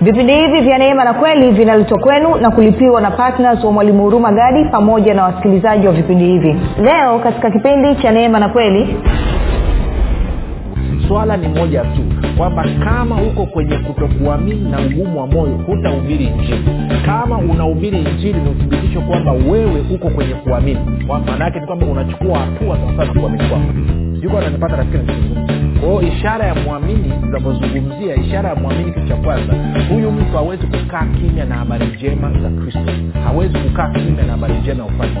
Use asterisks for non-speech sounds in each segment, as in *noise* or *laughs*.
vipindi hivi vya neema na kweli vinaletwa kwenu na kulipiwa na ptns wa mwalimu huruma gadi pamoja na wasikilizaji wa vipindi hivi. Leo katika kipindi cha neema na kweli swala ni moja tu kwamba kama uko kwenye kutokuamini na ugumu wa moyo hutahubiri injili. Kama unahubiri injili ni uthibitisho kwamba wewe uko kwenye kuamini. Maanaake ni kwamba unachukua hatua sawasawa na kuamini kwako juko ananipata rafiki nikizungumza kwao ishara ya mwamini tunapozungumzia ishara ya mwamini kitu cha kwanza huyu mtu hawezi kukaa kimya na habari njema za kristo. Hawezi kukaa kimya na habari njema ya ufalme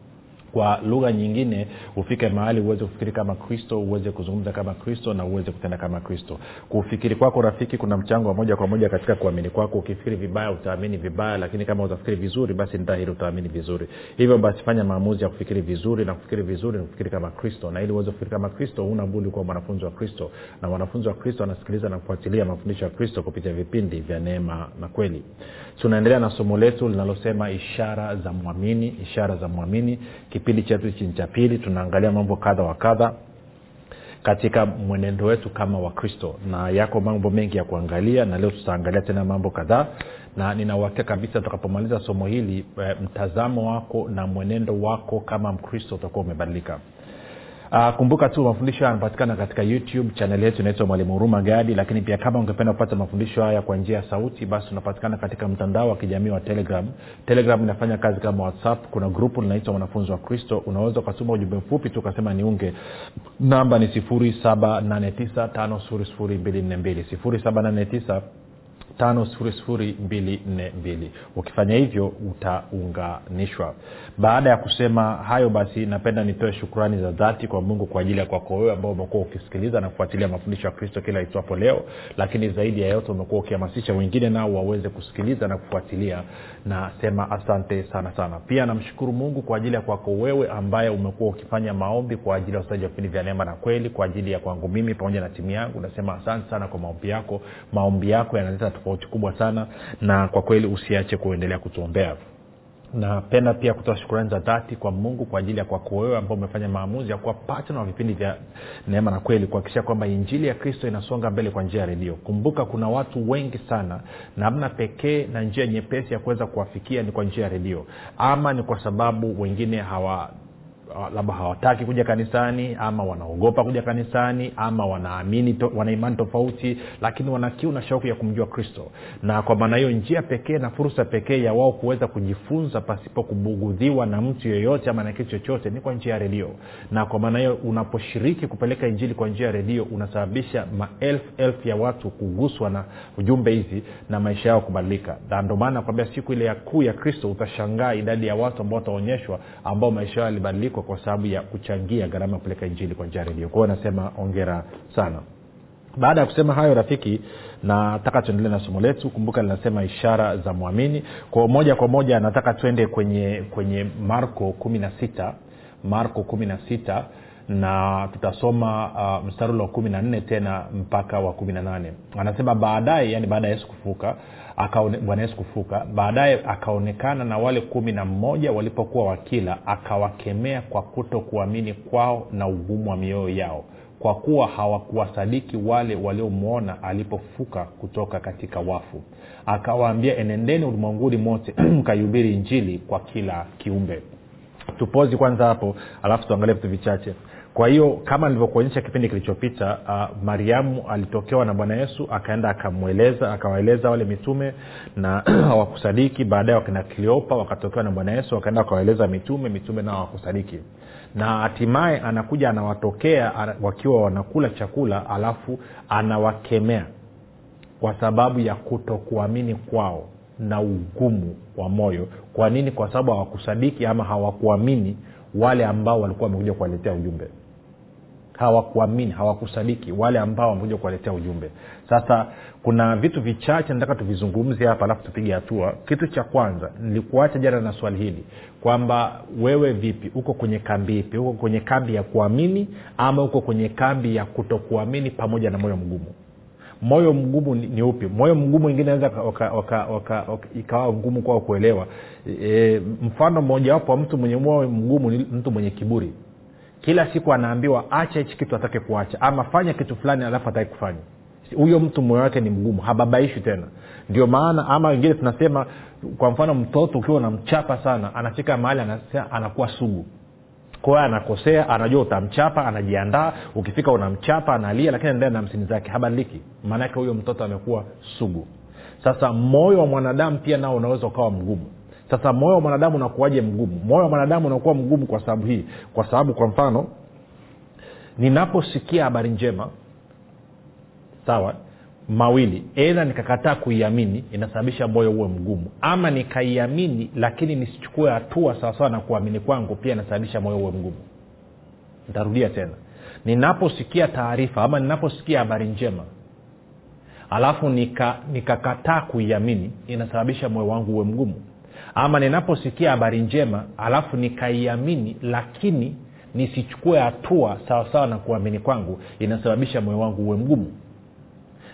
kwa lugha nyingine ufike mahali uweze kufikiri kama kristo uweze kuzungumza kama kristo na uweze kutenda kama kristo. Kufikiri kwako rafiki kuna mchango wa moja kwa moja katika kuamini kwako. Ukifikiri vibaya utaamini vibaya lakini kama utafikiri vizuri basi ni utaamini vizuri. Hivyo basi fanya maamuzi ya kufikiri vizuri na kufikiri vizuri na kufikiri kama kristo. Na ili uweze kufikiri kama kristo huna budi kuwa mwanafunzi wa kristo. Na mwanafunzi wa kristo anasikiliza na kufuatilia mafundisho ya kristo kupitia vipindi vya neema na kweli. Tunaendelea na somo letu linalosema ishara za mwamini ishara za mwamini kipindi chetu hichi cha pili tunaangalia mambo kadha wa kadha katika mwenendo wetu kama wakristo. Na yako mambo mengi ya kuangalia na leo tutaangalia tena mambo kadhaa. Na ninauhakika kabisa tutakapomaliza somo hili e, mtazamo wako na mwenendo wako kama mkristo utakuwa umebadilika Uh, kumbuka tu mafundisho haya yanapatikana katika youtube chaneli yetu inaitwa mwalimu huruma gadi lakini pia kama ungependa kupata mafundisho haya kwa njia ya sauti basi unapatikana katika mtandao wa kijamii wa telegram. Telegram inafanya kazi kama whatsapp. Kuna grupu linaitwa wanafunzi wa kristo. Unaweza ukatuma ujumbe mfupi tu ukasema niunge namba ni 7895242 789 5242 ukifanya hivyo utaunganishwa. Baada ya kusema hayo basi napenda nitoe shukrani za dhati kwa mungu kwa ajili ya kwako wewe ambao umekuwa ukisikiliza na kufuatilia mafundisho ya kristo kila itwapo leo. Lakini zaidi ya yote umekuwa ukihamasisha wengine nao waweze kusikiliza na kufuatilia. Nasema asante sana sana. Pia namshukuru mungu kwa ajili ya kwako wewe ambaye umekuwa ukifanya maombi kwa ajili ya usaji wa vipindi vya neema na kweli kwa ajili ya kwangu mimi pamoja na timu yangu. Nasema asante sana kwa maombi yako. Maombi yako yanaleta kubwa sana na kwa kweli usiache kuendelea kutuombea. Napenda pia kutoa shukurani za dhati kwa mungu kwa ajili ya kwako wewe ambao umefanya maamuzi ya kuwa patna wa vipindi vya neema na kweli kuhakikisha kwamba injili ya kristo inasonga mbele kwa njia ya redio. Kumbuka kuna watu wengi sana namna pekee na njia nyepesi ya kuweza kuwafikia ni kwa njia ya redio. Ama ni kwa sababu wengine hawa labda hawataki kuja kanisani ama wanaogopa kuja kanisani ama wanaamini to, wana imani tofauti lakini wana kiu na shauku ya kumjua kristo. Na kwa maana hiyo njia pekee na fursa pekee ya wao kuweza kujifunza pasipo kubugudhiwa na mtu yeyote ama na kitu chochote ni kwa njia ya redio. Na kwa maana hiyo unaposhiriki kupeleka injili kwa njia ya redio unasababisha maelfu elfu ya watu kuguswa na ujumbe hizi na maisha yao kubadilika. Na ndio maana nakwambia siku ile ya kuu ya kristo utashangaa idadi ya watu ambao wataonyeshwa ambao maisha yao yalibadilika kwa sababu ya kuchangia gharama ya kupeleka injili kwa njia redio. Kwao nasema ongera sana. Baada ya kusema hayo rafiki nataka tuendelee na somo letu. Kumbuka linasema ishara za mwamini. Kwa moja kwa moja nataka tuende kwenye kwenye marko kumi na sita marko kumi na sita na tutasoma uh, mstari ule wa kumi na nne tena mpaka wa kumi na nane. Anasema baadaye yani baada ya yesu kufuka bwana yesu kufuka baadaye akaonekana na wale kumi na mmoja walipokuwa wakila akawakemea kwa kuto kuamini kwao na ugumu wa mioyo yao kwa kuwa hawakuwasadiki wale waliomwona alipofuka kutoka katika wafu. Akawaambia enendeni ulimwenguni mote *clears throat* mkaihubiri injili kwa kila kiumbe. Tupozi kwanza hapo alafu tuangalie vitu vichache kwa hiyo kama nilivyokuonyesha kipindi kilichopita uh, mariamu alitokewa na bwana yesu akaenda akamweleza akawaeleza wale mitume na *clears throat* hawakusadiki. Baadaye wakina kliopa wakatokewa na bwana yesu wakaenda wakawaeleza mitume mitume nao hawakusadiki. Na hatimaye anakuja anawatokea ana- wakiwa wanakula chakula alafu anawakemea kwa sababu ya kutokuamini kwao na ugumu wa moyo. Kwa nini? Kwa sababu hawakusadiki ama hawakuamini wale ambao walikuwa wamekuja kuwaletea ujumbe hawakuamini hawakusadiki wale ambao wamekuja kuwaletea ujumbe. Sasa kuna vitu vichache nataka tuvizungumze hapa alafu tupige hatua. Kitu cha kwanza nilikuacha jana na swali hili kwamba wewe vipi uko kwenye kambi ipi? Uko kwenye kambi ya kuamini ama uko kwenye kambi ya kutokuamini pamoja na moyo mgumu? Moyo mgumu ni, ni upi? Moyo mgumu wengine naweza ikawa ngumu kwao kuelewa. E, mfano mmojawapo wa mtu mwenye moyo mgumu ni mtu mwenye kiburi kila siku anaambiwa acha hichi kitu atake kuacha. Ama fanya kitu fulani alafu atake kufanya. Huyo mtu moyo wake ni mgumu hababaishi tena. Ndio maana ama wengine tunasema kwa mfano mtoto ukiwa unamchapa sana anafika mahali anakuwa sugu. Kwa anakosea anajua utamchapa anajiandaa ukifika unamchapa analia lakini anaendelea na hamsini zake habadiliki. Maanake huyo mtoto amekuwa sugu. Sasa moyo wa mwanadamu pia nao unaweza ukawa mgumu sasa moyo wa mwanadamu unakuwaje mgumu? Moyo wa mwanadamu unakuwa mgumu kwa sababu hii. Kwa sababu kwa mfano ninaposikia habari njema sawa mawili edha nikakataa kuiamini inasababisha moyo huwe mgumu. Ama nikaiamini lakini nisichukue hatua sawasawa na kuamini kwangu pia inasababisha moyo huwe mgumu. Ntarudia tena. Ninaposikia taarifa ama ninaposikia habari njema alafu nikakataa nika kuiamini inasababisha moyo wangu uwe mgumu ama ninaposikia habari njema alafu nikaiamini lakini nisichukue hatua sawasawa na kuamini kwangu inasababisha moyo wangu uwe mgumu.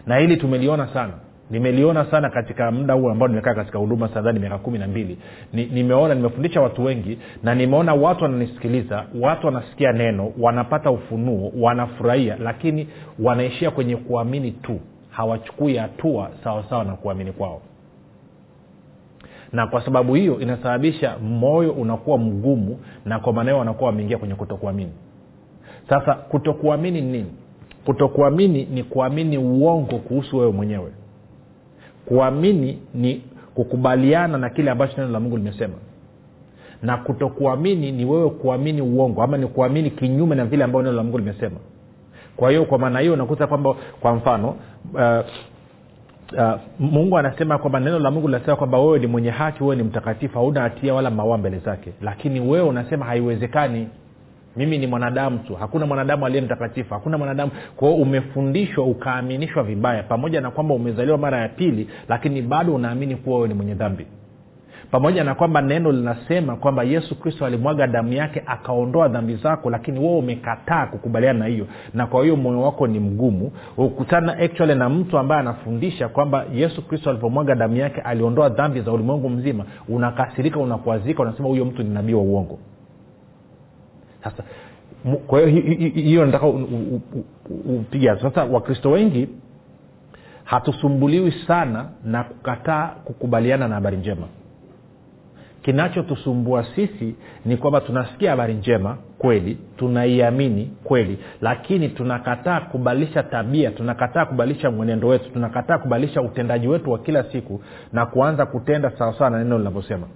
Na hili tumeliona sana. Nimeliona sana katika muda huu ambao nimekaa katika huduma sadhani miaka kumi na mbili. Ni, nimeona nimefundisha watu wengi na nimeona watu wananisikiliza watu wanasikia neno wanapata ufunuo wanafurahia lakini wanaishia kwenye kuamini tu. Hawachukui hatua sawasawa na kuamini kwao na kwa sababu hiyo inasababisha moyo unakuwa mgumu na kwa maana hiyo wanakuwa wameingia kwenye kutokuamini. Sasa kutokuamini ni nini? Kutokuamini ni kuamini uongo kuhusu wewe mwenyewe. Kuamini ni kukubaliana na kile ambacho neno la mungu limesema. Na kutokuamini ni wewe kuamini uongo ama ni kuamini kinyume na vile ambavyo neno la mungu limesema. Kwa hiyo kwa maana hiyo unakuta kwamba kwa mfano uh, Uh, mungu anasema kwamba neno la mungu linasema kwamba wewe ni mwenye haki wewe ni mtakatifu hauna hatia wala maua mbele zake. Lakini wewe unasema haiwezekani. Mimi ni mwanadamu tu. Hakuna mwanadamu aliye mtakatifu. Hakuna mwanadamu. Kwao umefundishwa ukaaminishwa vibaya. Pamoja na kwamba umezaliwa mara ya pili lakini bado unaamini kuwa wewe ni mwenye dhambi pamoja na kwamba neno linasema kwamba yesu kristo alimwaga damu yake akaondoa dhambi zako lakini wewe umekataa kukubaliana na hiyo. Na kwa hiyo moyo wako ni mgumu. Ukutana actually na mtu ambaye anafundisha kwamba yesu kristo alivyomwaga damu yake aliondoa dhambi za ulimwengu mzima. Unakasirika unakuazika unasema huyo mtu ni nabii wa uongo. Sasa kwa hiyo hiyo nataka upiga sasa wakristo wengi hatusumbuliwi sana na kukataa kukubaliana na habari njema kinachotusumbua sisi ni kwamba tunasikia habari njema kweli tunaiamini kweli lakini tunakataa kubadilisha tabia tunakataa kubadilisha mwenendo wetu tunakataa kubadilisha utendaji wetu wa kila siku na kuanza kutenda sawasawa na neno linavyosema.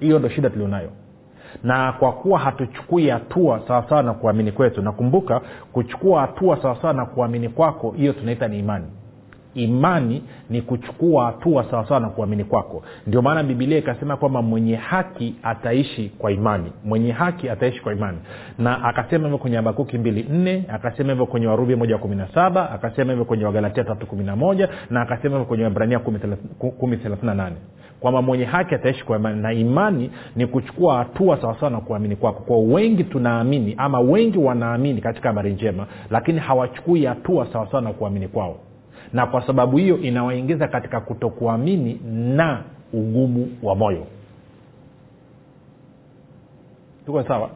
Hiyo ndo shida tulionayo. Na kwa kuwa hatuchukui hatua sawasawa na kuamini kwetu nakumbuka kuchukua hatua sawasawa na kuamini kwako hiyo tunaita ni imani imani ni kuchukua hatua sawasawa na kuamini kwako. Ndio maana bibilia ikasema kwamba mwenye haki ataishi kwa imani. Mwenye haki ataishi kwa imani. Na akasema hivyo kwenye habakuki mbili nne akasema hivyo kwenye warubi moja kumi na saba akasema hivyo kwenye wagalatia tatu kumi na moja na akasema hivyo kwenye wabrania kumi thelathini na nane. Kwamba mwenye haki ataishi kwa imani. Na imani ni kuchukua hatua sawasawa na kuamini kwako. Kwa wengi tunaamini ama wengi wanaamini katika habari njema lakini hawachukui hatua sawasawa na kuamini kwao na kwa sababu hiyo inawaingiza katika kutokuamini na ugumu wa moyo. Tuko sawa?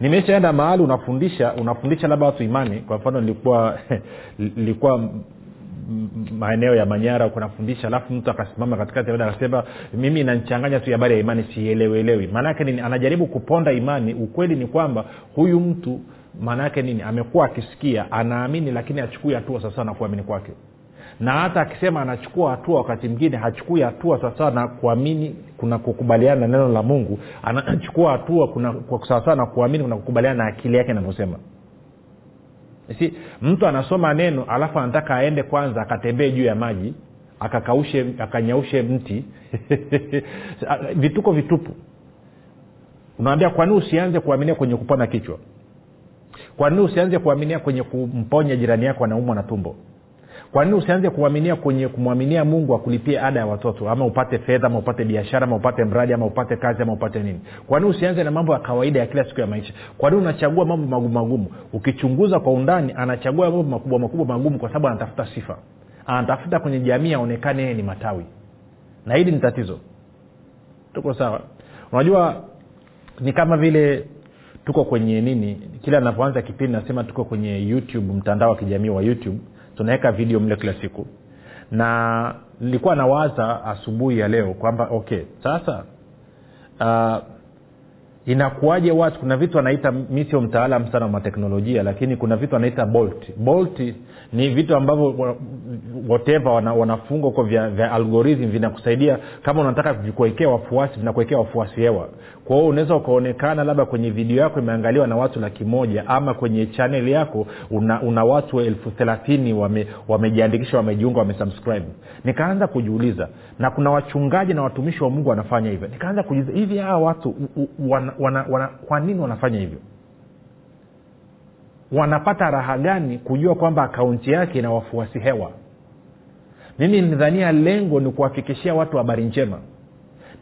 Nimeshaenda mahali unafundisha unafundisha labda watu imani. Kwa mfano nilikuwa *laughs* nilikuwa maeneo ya manyara kunafundisha alafu mtu akasimama katikati akasema mimi inanchanganya tu habari ya imani sielewelewi. Maanaake nini? Anajaribu kuponda imani. Ukweli ni kwamba huyu mtu maanaake nini? Amekuwa akisikia anaamini lakini achukui hatua sasa na kuamini kwake na hata akisema anachukua hatua wakati mwingine hachukui hatua sawasawa na kuamini kuna kukubaliana na neno la mungu. Anachukua hatua sawasawa na kuamini kuna kukubaliana na akili yake inavyosema si mtu anasoma neno alafu anataka aende kwanza akatembee juu ya maji akakaushe akanyaushe mti. *laughs* Vituko vitupu. Unawambia kwa nini usianze kuaminia kwenye kupona kichwa? Kwa usianze kuaminia kwenye kumponya jirani yako anaumwa na tumbo kwa nini usianze kuaminia kwenye kumwaminia mungu akulipie ada ya watoto? Ama upate fedha ama upate biashara ama upate mradi ama upate kazi ama upate nini? Kwa nini usianze na mambo ya kawaida ya kila siku ya maisha? Kwa nini unachagua mambo magumu magumu? Ukichunguza kwa undani anachagua mambo makubwa makubwa magumu kwa sababu anatafuta sifa. Anatafuta kwenye jamii aonekane yeye ni matawi. Na hili ni tatizo. Tuko sawa? Unajua ni kama vile tuko kwenye nini? Kila anapoanza kipindi nasema tuko kwenye youtube mtandao wa kijamii wa youtube tunaweka video mle kila siku. Na nilikuwa nawaza asubuhi ya leo kwamba okay sasa uh, inakuwaje watu kuna vitu wanaita mi sio mtaalam sana wa teknolojia lakini kuna vitu anaita bolt. Bolt ni vitu ambavyo whatever wana, wanafunga huko vya, vya algorithm vinakusaidia kama unataka vikuwekea wafuasi vinakuwekea wafuasi hewa. Kwa hiyo unaweza ukaonekana labda kwenye video yako imeangaliwa na watu laki moja ama kwenye chanel yako una, una watu elfu thelathini wamejiandikisha wame wamejiunga wamesubscribe. Nikaanza kujiuliza na kuna wachungaji na watumishi wa mungu wanafanya hivyo. Nikaanza kujiuliza hivi hawa watu wana, wana, wana, kwa nini wanafanya hivyo? Wanapata raha gani kujua kwamba akaunti yake ina wafuasi hewa? Mimi nidhania lengo ni kuwafikishia watu habari njema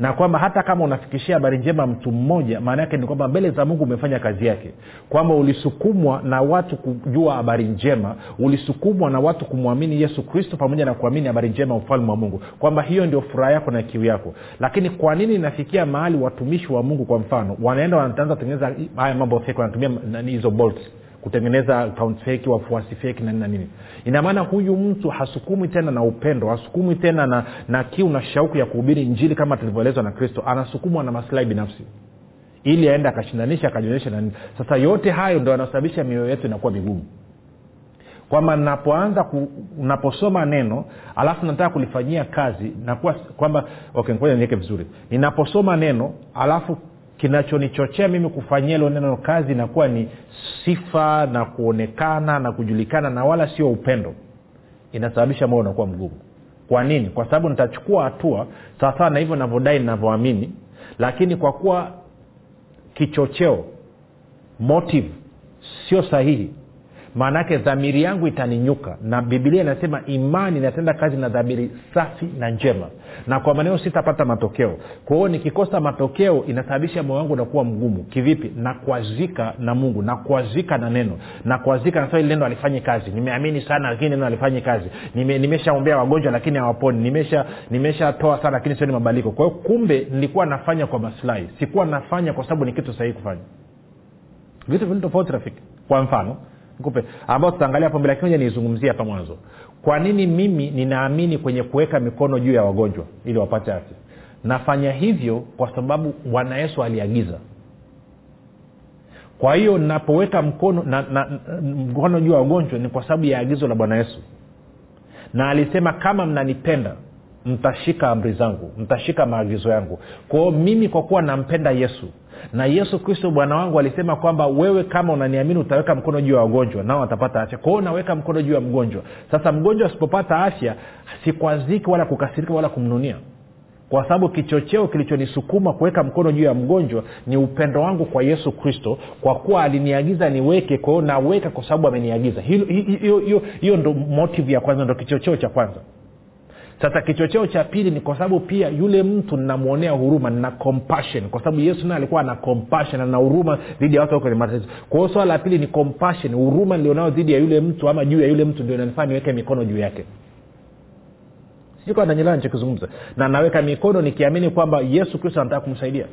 na kwamba hata kama unafikishia habari njema mtu mmoja maana yake ni kwamba mbele za mungu umefanya kazi yake. Kwamba ulisukumwa na watu kujua habari njema ulisukumwa na watu kumwamini yesu kristo pamoja na kuamini habari njema ufalme wa mungu. Kwamba hiyo ndio furaha yako na kiu yako. Lakini kwa nini inafikia mahali watumishi wa mungu kwa mfano wanaenda wanaanza kutengeneza haya mambo feki wanatumia hizo bolts kutengeneza account feki wafuasi feki na nini na nini. Huyu mtu hasukumwi tena na upendo hasukumwi tena na, na kiu na shauku ya kuhubiri njili kama tulivyoelezwa na kristo. Anasukumwa na masilahi binafsi. Ili aende akashindanisha akajionyesha na sasa yote hayo ndo yanasababisha mioyo yetu inakuwa migumu. Kwamba napoanza ku, naposoma neno alafu nataka kulifanyia kazi nakuwa kwamba okay ngoja niweke vizuri. Ninaposoma neno alafu kinachonichochea mimi kufanyia hilo neno kazi inakuwa ni sifa na kuonekana na kujulikana na wala sio upendo. Inasababisha moyo unakuwa mgumu. Kwa nini? Kwa sababu nitachukua hatua sawasawa na hivyo navyodai ninavyoamini. Lakini kwa kuwa kichocheo motive sio sahihi maana yake dhamiri yangu itaninyuka. Na bibilia inasema imani inatenda kazi na dhamiri safi na njema. Na kwa maneno sitapata matokeo. Kwa hiyo nikikosa matokeo inasababisha moyo wangu unakuwa mgumu. Kivipi? Nakwazika na mungu. Nakwazika na neno. Nakwazika na neno alifanyi kazi. Nimeamini sana lakini neno alifanyi kazi. Nime, nimeshaombea wagonjwa lakini hawaponi. Nimeshatoa nimesha sana lakini sioni mabadiliko. Kwa hiyo kumbe nilikuwa nafanya kwa maslahi. Sikuwa nafanya kwa sababu ni kitu sahihi kufanya. Vitu vili tofauti rafiki. Kwa mfano nikupe. Ambao tutaangalia hapo mbele lakini moja niizungumzie hapa mwanzo. Kwa nini mimi ninaamini kwenye kuweka mikono juu ya wagonjwa ili wapate afya? Nafanya hivyo kwa sababu bwana yesu aliagiza. Kwa hiyo napoweka mkono na, na, mkono juu ya wagonjwa ni kwa sababu ya agizo la bwana yesu. Na alisema kama mnanipenda mtashika amri zangu mtashika maagizo yangu. Kwao mimi kwa kuwa nampenda yesu na yesu kristo bwana wangu alisema kwamba wewe kama unaniamini utaweka mkono juu ya wagonjwa nao watapata afya. Kwao naweka mkono juu ya mgonjwa. Sasa mgonjwa asipopata afya sikwaziki wala kukasirika wala kumnunia. Kwa sababu kichocheo kilichonisukuma kuweka mkono juu ya mgonjwa ni upendo wangu kwa yesu kristo kwa kuwa aliniagiza niweke kwa hiyo naweka kwa sababu ameniagiza. Hiyo ndo motive ya kwanza ndo kichocheo cha kwanza sasa kichocheo cha pili ni kwa sababu pia yule mtu ninamwonea huruma nina compassion. Kwa sababu yesu naye alikuwa ana compassion ana huruma dhidi ya watu kwenye matatizo. Kwa hiyo swala la pili ni compassion huruma nilionao dhidi ya yule mtu ama juu ya yule mtu ndio nanifaa niweke mikono juu yake. Nichokizungumza na naweka mikono nikiamini kwamba yesu kristo anataka kumsaidia.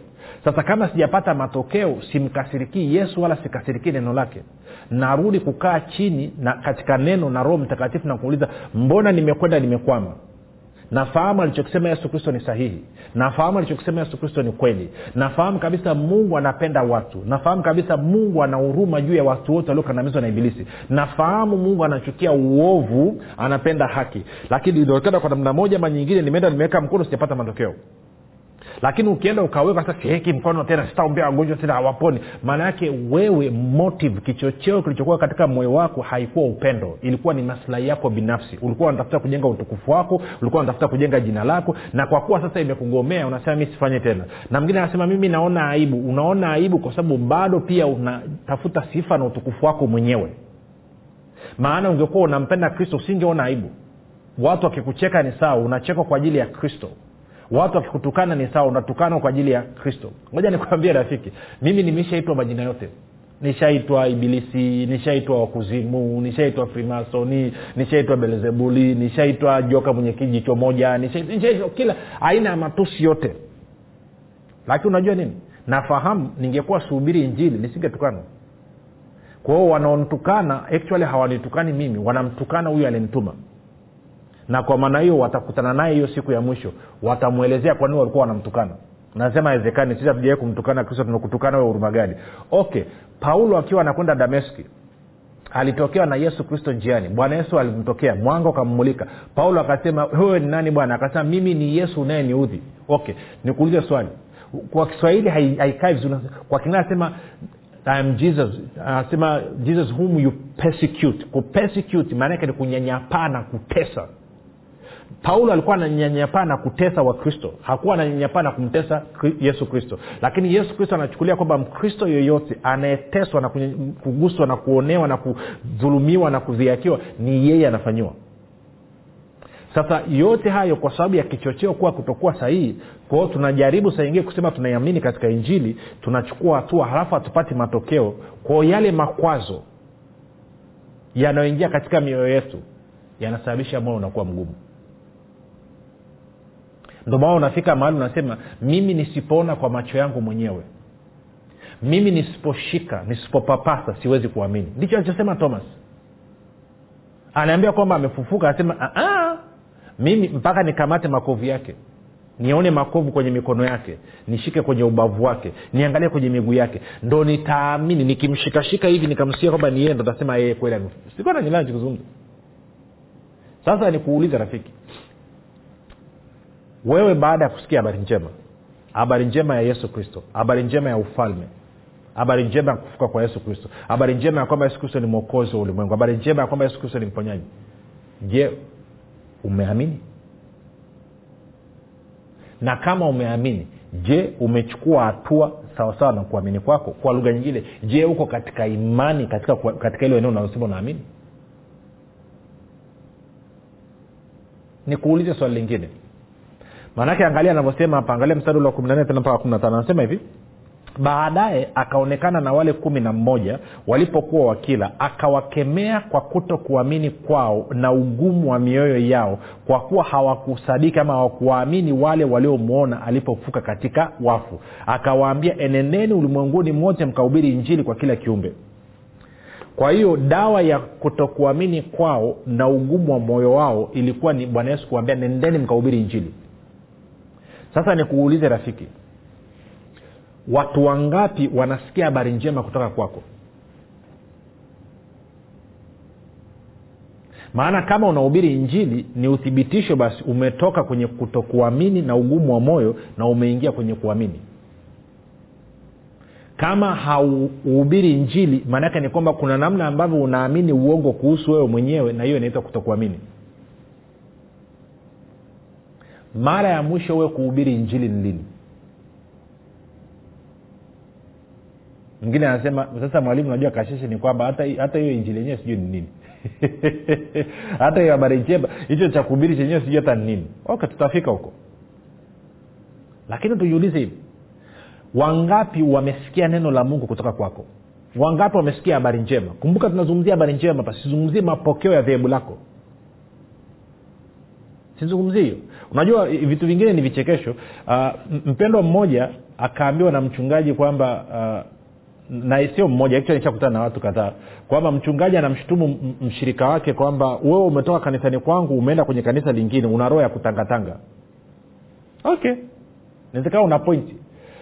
Sasa kama sijapata matokeo simkasirikii yesu wala sikasirikii neno lake. Narudi kukaa chini na katika neno na roho mtakatifu na kuuliza mbona nimekwenda nimekwama nafahamu alichokisema yesu kristo ni sahihi. Nafahamu alichokisema yesu kristo ni kweli. Nafahamu kabisa mungu anapenda watu. Nafahamu kabisa mungu ana huruma juu ya watu wote waliokandamizwa na ibilisi. Nafahamu mungu anachukia uovu anapenda haki. Lakini inaonekana kwa namna moja ma nyingine nimeenda nimeweka mkono sijapata matokeo lakini ukienda ukaweka sasa siweki mkono tena sitaombea wagonjwa tena hawaponi. Maana yake wewe motive kichocheo kilichokuwa katika moyo wako haikuwa upendo. Ilikuwa ni maslahi yako binafsi. Ulikuwa unatafuta kujenga utukufu wako ulikuwa unatafuta kujenga jina lako na kwa kuwa sasa imekugomea unasema mi sifanye tena. Na mwingine anasema mimi naona aibu. Unaona aibu kwa sababu bado pia unatafuta sifa na utukufu wako mwenyewe. Maana ungekuwa unampenda kristo usingeona aibu. Watu wakikucheka ni sawa unachekwa kwa ajili ya kristo watu wakikutukana ni sawa unatukana kwa ajili ya kristo. Moja nikwambie rafiki mimi nimeshaitwa majina yote. Nishaitwa ibilisi nishaitwa wakuzimu nishaitwa frimasoni nishaitwa belzebuli nishaitwa joka mwenye kijicho moja nishaitwa kila aina ya matusi yote. Lakini unajua nini? Nafahamu ningekuwa subiri injili nisingetukana. Kwa hiyo wanaontukana actually hawanitukani mimi wanamtukana huyu alinituma na kwa maana hiyo watakutana naye hiyo siku ya mwisho. Watamwelezea kwa nini walikuwa wanamtukana. Nasema haiwezekani sisi hatujawai kumtukana kristo tumekutukana we huruma gani? Okay paulo akiwa anakwenda dameski alitokewa na yesu kristo njiani. Bwana yesu alimtokea mwanga ukammulika paulo akasema wewe ni nani bwana? Akasema mimi ni yesu unayeniudhi. Okay nikuulize swali. Kwa kiswahili haikai vizuri. Kwa kingine anasema am jesus. Anasema jesus whom you persecute. Kupersecute maanake ni kunyanyapaa na kutesa paulo alikuwa ananyanyapaa na kutesa wakristo. Hakuwa ananyanyapaa na kumtesa yesu kristo. Lakini yesu kristo anachukulia kwamba mkristo yoyote anayeteswa na kuguswa na kuonewa na kudhulumiwa na kudhiakiwa ni yeye anafanyiwa. Sasa yote hayo kwa sababu ya kichocheo kuwa kutokuwa sahihi kwao tunajaribu saa ingine kusema tunaiamini katika injili tunachukua hatua halafu hatupati matokeo. Kwao yale makwazo yanayoingia katika mioyo yetu yanasababisha moyo unakuwa mgumu maana unafika mahali unasema mimi nisipoona kwa macho yangu mwenyewe mimi nisiposhika nisipopapasa siwezi kuamini. Ndicho alichosema thomas. Anaambia kwamba amefufuka anasema mimi mpaka nikamate makovu yake nione makovu kwenye mikono yake nishike kwenye ubavu wake niangalie kwenye miguu yake ndo nitaamini. Nikimshikashika hivi nikamsikia kwamba ni yeye ndo tasema yeye kweli sikuwa nanyelaa chikuzungumza sasa nikuuliza rafiki wewe baada ya kusikia habari njema habari njema ya yesu kristo habari njema ya ufalme habari njema ya kufuka kwa yesu kristo habari njema ya kwamba yesu kristo ni mwokozi wa ulimwengu habari njema ya kwamba yesu kristo ni mponyaji. Je umeamini? Na kama umeamini je umechukua hatua sawasawa na kuamini kwako? Kwa lugha nyingine je uko katika imani katika katika hilo eneo unalosema unaamini? Nikuulize swali lingine maanake angalia anavyosema hapa angalia mstari ule wa kumi na tena mpaka kumi na tano. Anasema hivi baadaye akaonekana na wale kumi na mmoja walipokuwa wakila akawakemea kwa kuto kuamini kwao na ugumu wa mioyo yao kwa kuwa hawakusadiki ama hawakuwaamini wale waliomwona alipofuka katika wafu. Akawaambia enendeni ulimwenguni mote mkahubiri injili kwa kila kiumbe. Kwa hiyo dawa ya kutokuamini kwao na ugumu wa moyo wao ilikuwa ni bwana yesu kuambia nendeni mkahubiri injili sasa nikuulize rafiki watu wangapi wanasikia habari njema kutoka kwako? Maana kama unahubiri injili ni uthibitisho basi umetoka kwenye kutokuamini na ugumu wa moyo na umeingia kwenye kuamini. Kama hauhubiri injili maanaake ni kwamba kuna namna ambavyo unaamini uongo kuhusu wewe mwenyewe na hiyo inaitwa kutokuamini mara ya mwisho uwe kuhubiri injili ni lini? Mwingine anasema sasa mwalimu najua kashishi ni kwamba hata hiyo injili yenyewe sijui ni nini. *laughs* Hata hiyo habari njema hicho cha kuhubiri chenyewe sijui hata ni nini. Okay tutafika huko. Lakini tujiulize hivi. Wangapi wamesikia neno la mungu kutoka kwako? Wangapi wamesikia habari njema? Kumbuka tunazungumzia habari njema hapa. Sizungumzie mapokeo ya dhehebu lako. Sizungumzie hiyo unajua vitu vingine ni vichekesho. Uh, mpendwa mmoja akaambiwa na mchungaji kwamba uh, na sio mmoja actually na watu kadhaa kwamba mchungaji anamshutumu mshirika wake kwamba wewe umetoka kanisani kwangu umeenda kwenye kanisa lingine una roho ya kutangatanga. Okay. Nawezekana una pointi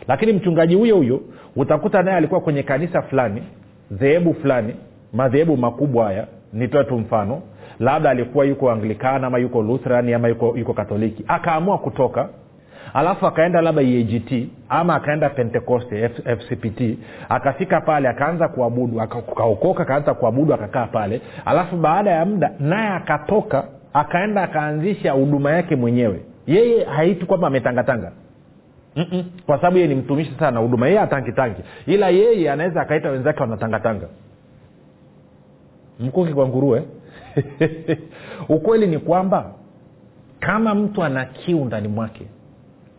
lakini mchungaji huyo huyo utakuta naye alikuwa kwenye kanisa fulani dhehebu fulani madhehebu makubwa haya nitoe tu mfano labda alikuwa yuko anglikana ama yuko lutherani ama yuko, yuko katoliki. Akaamua kutoka. Alafu akaenda labda egt ama akaenda pentekoste fcpt akafika pale akaanza kuabudu akaokoka akaanza kuabudu akakaa pale. Alafu baada ya muda naye akatoka akaenda akaanzisha huduma yake mwenyewe. Yeye haiti kwamba ametangatanga. Mm-mm. kwa sababu yeye ni mtumishi sana huduma yeye atangitangi ila yeye anaweza akaita wenzake wanatangatanga. Mkuki kwa nguruwe *laughs* ukweli ni kwamba kama mtu ana kiu ndani mwake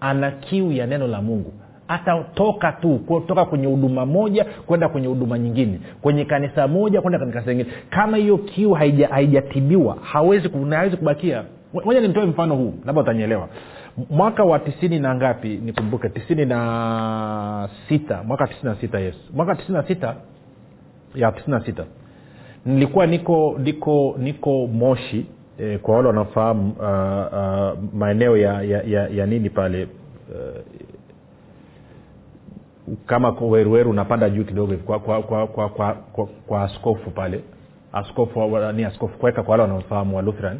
ana kiu ya neno la mungu atatoka tu kutoka kwenye huduma moja kwenda kwenye huduma nyingine kwenye kanisa moja kwenda kwenye kanisa lingine. Kama hiyo kiu haija, haijatibiwa hawezi, hawezi kubakia. Moja nimtoe mfano huu labda utanyelewa mwaka wa tisini na ngapi nikumbuke tisini na sita mwaka tisini na sita yes mwaka tisini na sita ya tisini na sita nilikuwa niko niko niko moshi eh, kwa wale wanafahamu uh, uh, maeneo ya, ya, ya, ya nini pale uh, kama weruweru unapanda juu kidogo kwa kwa kwa kwa, kwa, kwa, kwa askofu pale askofu ni askofu kweka kwa wale wanaofahamu walutheran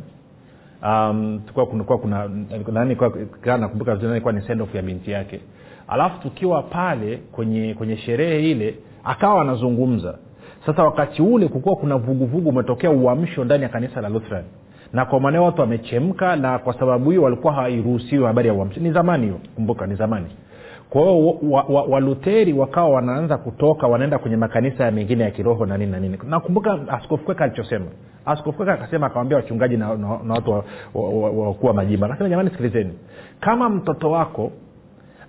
um, tukua kunakuwa kuna nani kaa nakumbuka vizuri ilikuwa ni sendoff ya binti yake. Alafu tukiwa pale kwenye kwenye sherehe ile akawa anazungumza sasa wakati ule kukuwa kuna vuguvugu umetokea uamsho ndani ya kanisa la lutheran. Na kwa maanao watu wamechemka na kwa sababu hiyo walikuwa hawairuhusiwi habari ya uamsho. Ni zamani hiyo kumbuka ni zamani. Kwa hiyo walutheri wa, wa wakawa wanaanza kutoka wanaenda kwenye makanisa ya mengine ya kiroho na nini na nini. Nakumbuka askofu kweka alichosema. Askofu kweka akasema akawambia wachungaji na, na, na watu wakuu wa, wa, wa majimba akasema jamani sikilizeni. Kama mtoto wako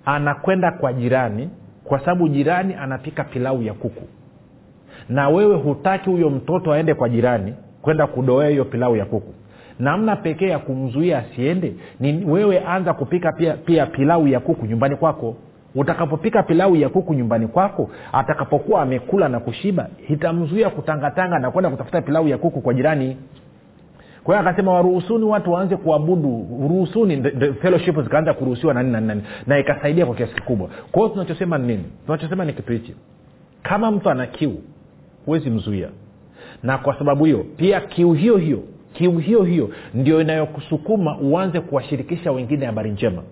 anakwenda kwa jirani kwa sababu jirani anapika pilau ya kuku na wewe hutaki huyo mtoto aende kwa jirani kwenda kudoea hiyo pilau ya kuku. Namna pekee ya kumzuia asiende ni wewe anza kupika pia, pia pilau ya kuku nyumbani kwako. Utakapopika pilau ya kuku nyumbani kwako atakapokuwa amekula na kushiba itamzuia kutangatanga na kwenda kutafuta pilau ya kuku kwa jirani. Kwa hiyo akasema waruhusuni watu waanze kuabudu. Ruhusuni fellowship zikaanza kuruhusiwa na nini na nini. Na ikasaidia kwa kiasi kikubwa. Kwa hiyo tunachosema ni nini? Tunachosema ni kitu hichi. Kama mtu ana kiu huwezi mzuia. Na kwa sababu hiyo pia kiu hiyo hiyo kiu hiyo hiyo ndio inayokusukuma uanze kuwashirikisha wengine habari njema.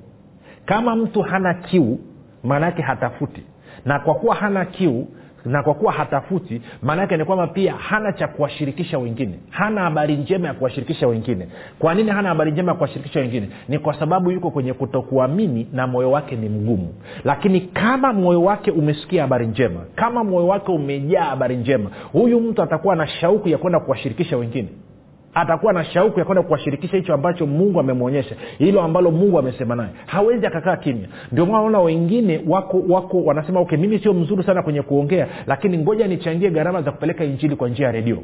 Kama mtu hana kiu maana yake hatafuti. Na kwa kuwa hana kiu na kwa kuwa hatafuti maana yake ni kwamba pia hana cha kuwashirikisha wengine. Hana habari njema ya kuwashirikisha wengine. Kwa nini hana habari njema ya kuwashirikisha wengine? Ni kwa sababu yuko kwenye kutokuamini na moyo wake ni mgumu. Lakini kama moyo wake umesikia habari njema kama moyo wake umejaa habari njema huyu mtu atakuwa na shauku ya kwenda kuwashirikisha wengine atakuwa na shauku ya kwenda kuwashirikisha hicho ambacho mungu amemwonyesha hilo ambalo mungu amesema naye hawezi akakaa kimya. Ndio maana naona wengine wako wako wanasema okay mimi sio mzuri sana kwenye kuongea lakini ngoja nichangie gharama za kupeleka injili kwa njia ya redio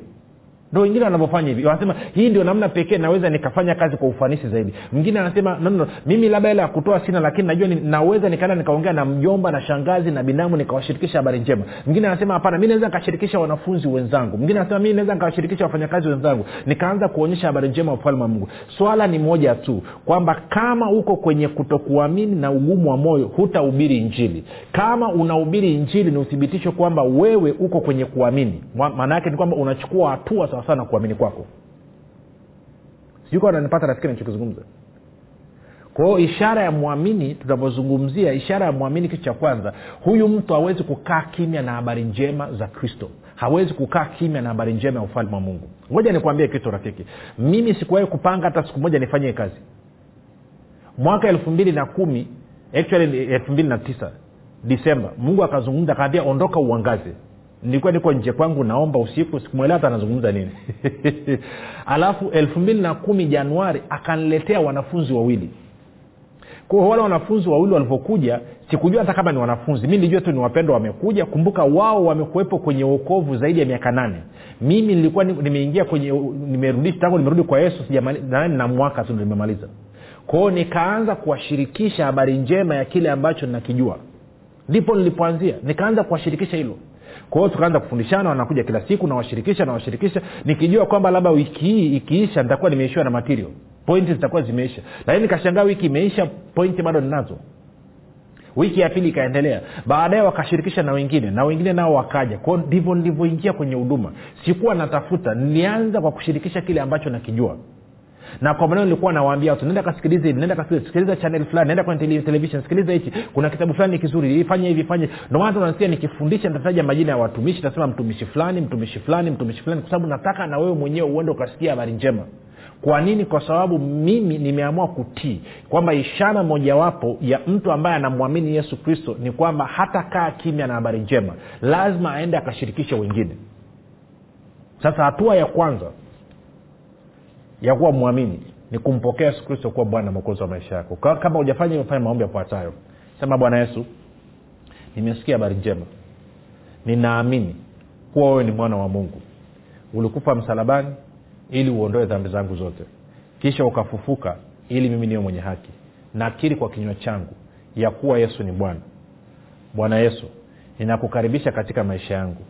ndo wengine wanavyofanya hivi. Wanasema hii ndio namna pekee naweza nikafanya kazi kwa ufanisi zaidi. Mwingine anasema no, no, mimi labda hela ya kutoa sina lakini najua ni, naweza nikaenda nikaongea na mjomba na shangazi na binamu nikawashirikisha habari njema. Mwingine anasema hapana mi naweza nikashirikisha wanafunzi wenzangu. Mwingine anasema mi naweza nikawashirikisha wafanyakazi wenzangu. Nikaanza kuonyesha habari njema ufalme wa mungu. Swala ni moja tu kwamba kama uko kwenye kutokuamini na ugumu wa moyo hutahubiri injili. Kama unahubiri injili ni uthibitisho kwamba wewe uko kwenye kuamini. Maana yake ni kwamba unachukua hatua sawasawa na kuamini kwako. Sijui kawa nanipata nachokizungumza kwa ishara ya mwamini tunavyozungumzia ishara ya mwamini kitu cha kwanza huyu mtu hawezi kukaa kimya na habari njema za kristo. Hawezi kukaa kimya na habari njema ya ufalme wa mungu. Ngoja nikuambie kitu rafiki. Mimi sikuwahi kupanga hata siku moja nifanye kazi. Mwaka elfu mbili na kumi actually elfu mbili na tisa disemba mungu akazungumza akaambia ondoka uangaze nilikuwa niko nje kwangu naomba usiku sikumwelewa hata anazungumza nini. *laughs* Alafu elfu mbili na kumi januari akaniletea wanafunzi wawili. Kwa wale wanafunzi wawili walivyokuja sikujua hata kama ni wanafunzi. Mi nilijua tu ni wapendwa wamekuja. Kumbuka wao wamekuwepo kwenye uokovu zaidi ya miaka nane. Mimi nilikuwa nimeingia kwenye nimerudi tangu nimerudi kwa yesu sijamaliza na mwaka tu nimemaliza. Kwao nikaanza kuwashirikisha habari njema ya kile ambacho nakijua ndipo nilipoanzia. Nikaanza kuwashirikisha hilo kwa hiyo tukaanza kufundishana wanakuja kila siku nawashirikisha nawashirikisha. Nikijua kwamba labda wiki hii ikiisha nitakuwa nimeishiwa na material. Pointi zitakuwa zimeisha. Lakini nikashangaa wiki imeisha pointi bado ninazo. Wiki ya pili ikaendelea. Baadaye wakashirikisha na wengine na wengine nao wakaja. Kwao ndivyo nilivyoingia kwenye huduma. Sikuwa natafuta. Nilianza kwa kushirikisha kile ambacho nakijua na kwa maneno nilikuwa nawaambia watu nenda kasikilize nenda kasikilize sikiliza channel fulani nenda kwenye television sikiliza hichi. Kuna kitabu fulani kizuri fanye hivi fanye ndio maana tunasikia nikifundisha nitataja majina ya watumishi nasema mtumishi fulani mtumishi fulani mtumishi fulani kwa sababu nataka na wewe mwenyewe uende ukasikia habari njema. Kwa nini? Kwa sababu mimi nimeamua kutii kwamba ishara mojawapo ya mtu ambaye anamwamini yesu kristo ni kwamba hata kaa kimya na habari njema lazima aende akashirikishe wengine. Sasa hatua ya kwanza ya kuwa mwamini ni kumpokea yesu kristo kuwa bwana mwokozi wa maisha yako. Kama hujafanya hivyo fanya maombi yafuatayo. Sema bwana yesu nimesikia habari njema. Ninaamini kuwa wewe ni mwana wa mungu. Ulikufa msalabani ili uondoe dhambi zangu zote. Kisha ukafufuka ili mimi niwe mwenye haki. Nakiri kwa kinywa changu ya kuwa yesu ni bwana. Bwana yesu ninakukaribisha katika maisha yangu.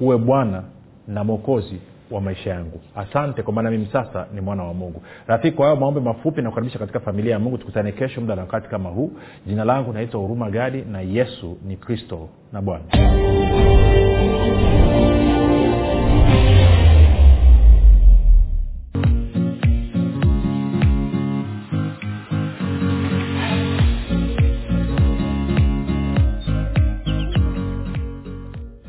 Uwe bwana na mwokozi wa maisha yangu. Asante kwa maana mimi sasa ni mwana wa mungu. Rafiki kwa hayo maombe mafupi na kukaribisha katika familia ya mungu. Tukutane kesho muda na wakati kama huu. Jina langu naitwa huruma gadi na yesu ni kristo na bwana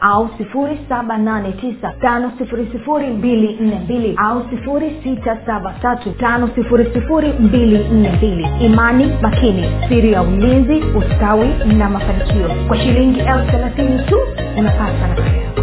au 7895242 au 6735242 imani makini siri ya ulinzi ustawi na mafanikio. Kwa shilingi elfu thelathini tu unapata nakala yako